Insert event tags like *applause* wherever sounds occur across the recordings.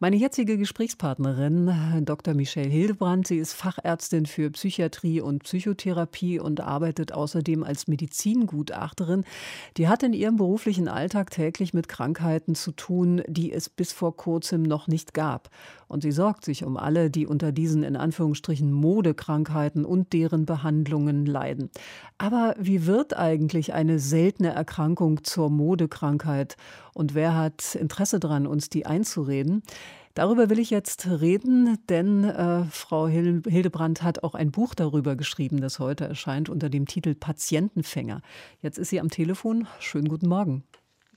meine jetzige Gesprächspartnerin, Dr. Michelle Hildebrandt, sie ist Fachärztin für Psychiatrie und Psychotherapie und arbeitet außerdem als Medizingutachterin. Die hat in ihrem beruflichen Alltag täglich mit Krankheiten zu tun, die es bis vor kurzem noch nicht gab. Und sie sorgt sich um alle, die unter diesen in Anführungsstrichen Modekrankheiten und deren Behandlungen leiden. Aber wie wird eigentlich eine seltene Erkrankung zur Modekrankheit? Und wer hat Interesse daran, uns die einzureden? Darüber will ich jetzt reden, denn äh, Frau Hildebrandt hat auch ein Buch darüber geschrieben, das heute erscheint unter dem Titel Patientenfänger. Jetzt ist sie am Telefon. Schönen guten Morgen.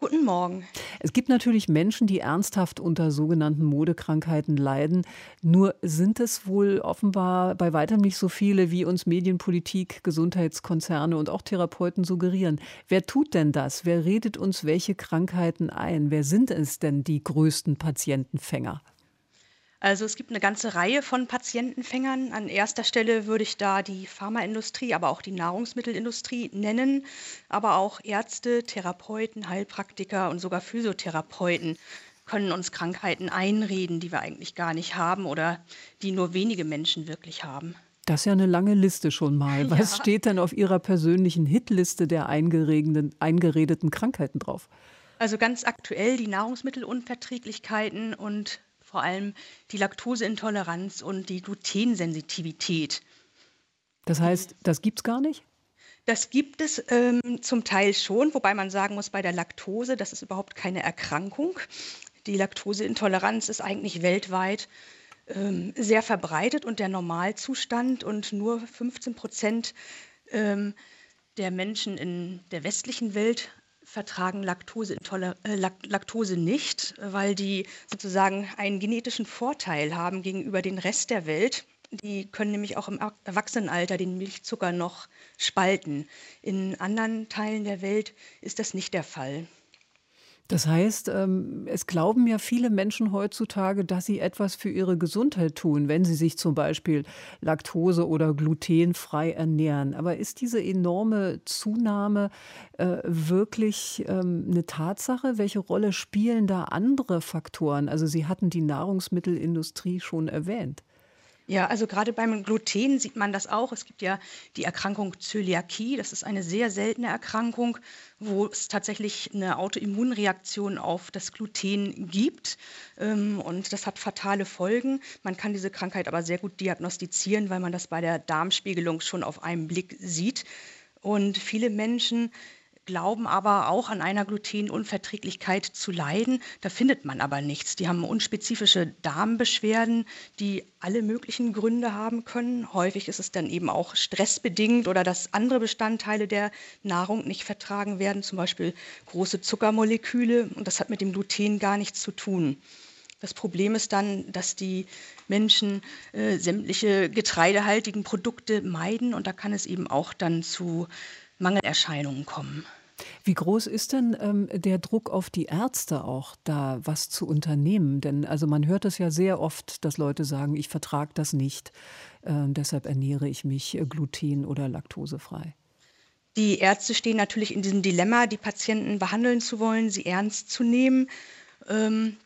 Guten Morgen. Es gibt natürlich Menschen, die ernsthaft unter sogenannten Modekrankheiten leiden. Nur sind es wohl offenbar bei weitem nicht so viele, wie uns Medienpolitik, Gesundheitskonzerne und auch Therapeuten suggerieren. Wer tut denn das? Wer redet uns welche Krankheiten ein? Wer sind es denn die größten Patientenfänger? Also es gibt eine ganze Reihe von Patientenfängern. An erster Stelle würde ich da die Pharmaindustrie, aber auch die Nahrungsmittelindustrie nennen, aber auch Ärzte, Therapeuten, Heilpraktiker und sogar Physiotherapeuten können uns Krankheiten einreden, die wir eigentlich gar nicht haben oder die nur wenige Menschen wirklich haben. Das ist ja eine lange Liste schon mal. Was *laughs* ja. steht denn auf Ihrer persönlichen Hitliste der eingeredeten Krankheiten drauf? Also ganz aktuell die Nahrungsmittelunverträglichkeiten und vor allem die Laktoseintoleranz und die Glutensensitivität. Das heißt, das gibt es gar nicht? Das gibt es ähm, zum Teil schon, wobei man sagen muss, bei der Laktose, das ist überhaupt keine Erkrankung. Die Laktoseintoleranz ist eigentlich weltweit ähm, sehr verbreitet und der Normalzustand und nur 15 Prozent ähm, der Menschen in der westlichen Welt vertragen Laktose, äh, Laktose nicht, weil die sozusagen einen genetischen Vorteil haben gegenüber dem Rest der Welt. Die können nämlich auch im Erwachsenenalter den Milchzucker noch spalten. In anderen Teilen der Welt ist das nicht der Fall. Das heißt, ähm, es glauben ja viele Menschen heutzutage, dass sie etwas für ihre Gesundheit tun, wenn sie sich zum Beispiel laktose- oder glutenfrei ernähren. Aber ist diese enorme Zunahme äh, wirklich ähm, eine Tatsache? Welche Rolle spielen da andere Faktoren? Also Sie hatten die Nahrungsmittelindustrie schon erwähnt. Ja, also gerade beim Gluten sieht man das auch. Es gibt ja die Erkrankung Zöliakie. Das ist eine sehr seltene Erkrankung, wo es tatsächlich eine Autoimmunreaktion auf das Gluten gibt. Ähm, und das hat fatale Folgen. Man kann diese Krankheit aber sehr gut diagnostizieren, weil man das bei der Darmspiegelung schon auf einen Blick sieht. Und viele Menschen glauben aber auch an einer Glutenunverträglichkeit zu leiden. Da findet man aber nichts. Die haben unspezifische Darmbeschwerden, die alle möglichen Gründe haben können. Häufig ist es dann eben auch stressbedingt oder dass andere Bestandteile der Nahrung nicht vertragen werden, zum Beispiel große Zuckermoleküle. Und das hat mit dem Gluten gar nichts zu tun. Das Problem ist dann, dass die Menschen äh, sämtliche getreidehaltigen Produkte meiden und da kann es eben auch dann zu Mangelerscheinungen kommen. Wie groß ist denn ähm, der Druck auf die Ärzte auch, da was zu unternehmen? Denn also man hört es ja sehr oft, dass Leute sagen, ich vertrage das nicht, äh, deshalb ernähre ich mich äh, gluten- oder laktosefrei. Die Ärzte stehen natürlich in diesem Dilemma, die Patienten behandeln zu wollen, sie ernst zu nehmen. Ähm,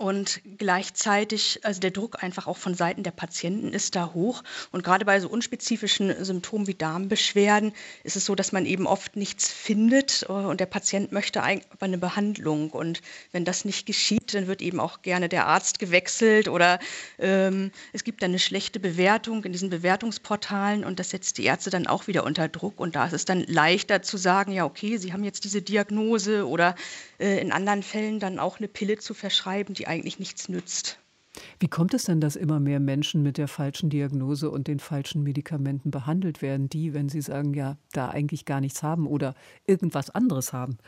und gleichzeitig, also der Druck einfach auch von Seiten der Patienten ist da hoch. Und gerade bei so unspezifischen Symptomen wie Darmbeschwerden ist es so, dass man eben oft nichts findet und der Patient möchte aber eine Behandlung. Und wenn das nicht geschieht, dann wird eben auch gerne der Arzt gewechselt oder ähm, es gibt dann eine schlechte Bewertung in diesen Bewertungsportalen und das setzt die Ärzte dann auch wieder unter Druck. Und da ist es dann leichter zu sagen, ja, okay, Sie haben jetzt diese Diagnose oder äh, in anderen Fällen dann auch eine Pille zu verschreiben, die eigentlich nichts nützt. Wie kommt es denn, dass immer mehr Menschen mit der falschen Diagnose und den falschen Medikamenten behandelt werden, die, wenn sie sagen, ja, da eigentlich gar nichts haben oder irgendwas anderes haben?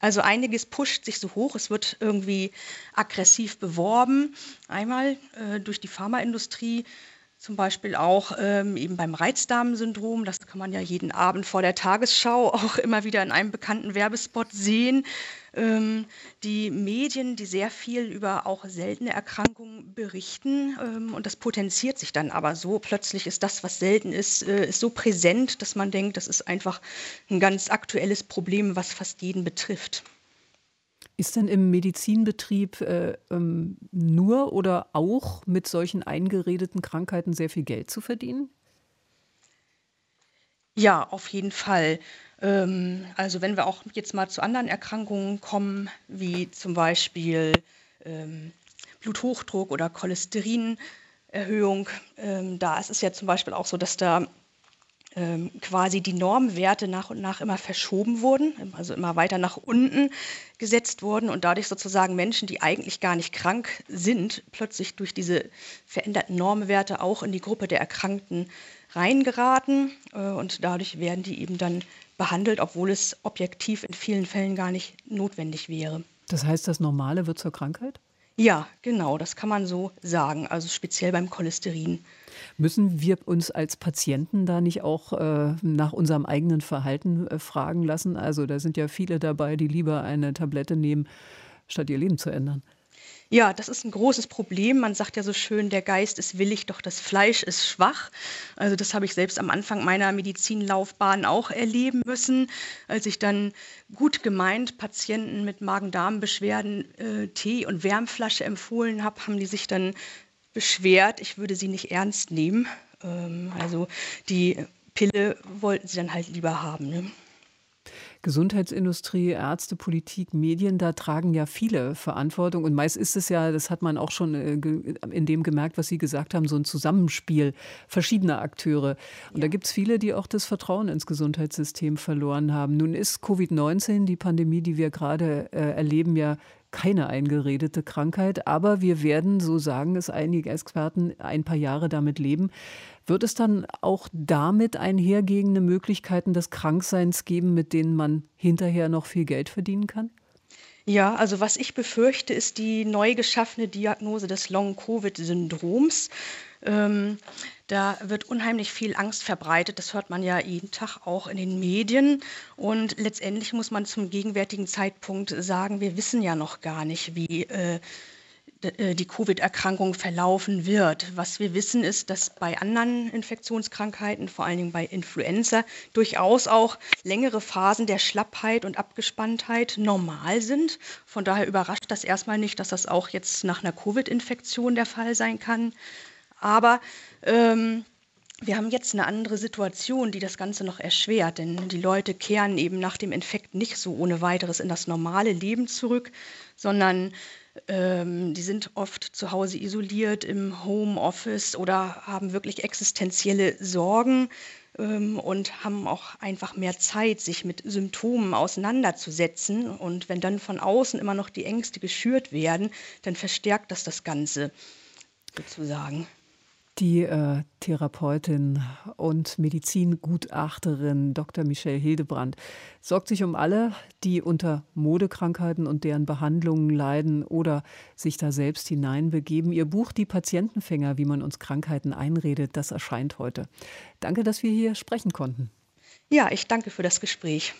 Also einiges pusht sich so hoch, es wird irgendwie aggressiv beworben. Einmal äh, durch die Pharmaindustrie zum Beispiel auch ähm, eben beim Reizdarmsyndrom. Das kann man ja jeden Abend vor der Tagesschau *laughs* auch immer wieder in einem bekannten Werbespot sehen. Ähm, die Medien, die sehr viel über auch seltene Erkrankungen berichten ähm, und das potenziert sich dann aber so. Plötzlich ist das, was selten ist, äh, ist so präsent, dass man denkt, das ist einfach ein ganz aktuelles Problem, was fast jeden betrifft. Ist denn im Medizinbetrieb äh, ähm, nur oder auch mit solchen eingeredeten Krankheiten sehr viel Geld zu verdienen? Ja, auf jeden Fall. Ähm, also wenn wir auch jetzt mal zu anderen Erkrankungen kommen, wie zum Beispiel ähm, Bluthochdruck oder Cholesterinerhöhung, ähm, da ist es ja zum Beispiel auch so, dass da ähm, quasi die Normwerte nach und nach immer verschoben wurden, also immer weiter nach unten gesetzt wurden und dadurch sozusagen Menschen, die eigentlich gar nicht krank sind, plötzlich durch diese veränderten Normwerte auch in die Gruppe der Erkrankten reingeraten äh, und dadurch werden die eben dann behandelt, obwohl es objektiv in vielen Fällen gar nicht notwendig wäre. Das heißt, das Normale wird zur Krankheit? Ja, genau, das kann man so sagen, also speziell beim Cholesterin. Müssen wir uns als Patienten da nicht auch äh, nach unserem eigenen Verhalten äh, fragen lassen? Also da sind ja viele dabei, die lieber eine Tablette nehmen, statt ihr Leben zu ändern. Ja, das ist ein großes Problem. Man sagt ja so schön, der Geist ist willig, doch das Fleisch ist schwach. Also das habe ich selbst am Anfang meiner Medizinlaufbahn auch erleben müssen, als ich dann gut gemeint Patienten mit Magen-Darm-Beschwerden äh, Tee und Wärmflasche empfohlen habe, haben die sich dann beschwert, ich würde sie nicht ernst nehmen. Ähm, also die Pille wollten sie dann halt lieber haben. Ne? Gesundheitsindustrie, Ärzte, Politik, Medien, da tragen ja viele Verantwortung. Und meist ist es ja, das hat man auch schon äh, in dem gemerkt, was Sie gesagt haben, so ein Zusammenspiel verschiedener Akteure. Und ja. da gibt es viele, die auch das Vertrauen ins Gesundheitssystem verloren haben. Nun ist Covid-19, die Pandemie, die wir gerade äh, erleben, ja keine eingeredete Krankheit, aber wir werden, so sagen es einige Experten, ein paar Jahre damit leben. Wird es dann auch damit einhergehende Möglichkeiten des Krankseins geben, mit denen man hinterher noch viel Geld verdienen kann? Ja, also was ich befürchte, ist die neu geschaffene Diagnose des Long-Covid-Syndroms. Ähm, da wird unheimlich viel Angst verbreitet. Das hört man ja jeden Tag auch in den Medien. Und letztendlich muss man zum gegenwärtigen Zeitpunkt sagen, wir wissen ja noch gar nicht, wie äh, äh die Covid-Erkrankung verlaufen wird. Was wir wissen ist, dass bei anderen Infektionskrankheiten, vor allen Dingen bei Influenza, durchaus auch längere Phasen der Schlappheit und Abgespanntheit normal sind. Von daher überrascht das erstmal nicht, dass das auch jetzt nach einer Covid-Infektion der Fall sein kann. Aber ähm, wir haben jetzt eine andere Situation, die das Ganze noch erschwert, denn die Leute kehren eben nach dem Infekt nicht so ohne weiteres in das normale Leben zurück, sondern ähm, die sind oft zu Hause isoliert im Homeoffice oder haben wirklich existenzielle Sorgen ähm, und haben auch einfach mehr Zeit, sich mit Symptomen auseinanderzusetzen. Und wenn dann von außen immer noch die Ängste geschürt werden, dann verstärkt das das Ganze sozusagen. Die äh, Therapeutin und Medizingutachterin Dr. Michelle Hildebrand sorgt sich um alle, die unter Modekrankheiten und deren Behandlungen leiden oder sich da selbst hineinbegeben. Ihr Buch Die Patientenfänger, wie man uns Krankheiten einredet, das erscheint heute. Danke, dass wir hier sprechen konnten. Ja, ich danke für das Gespräch.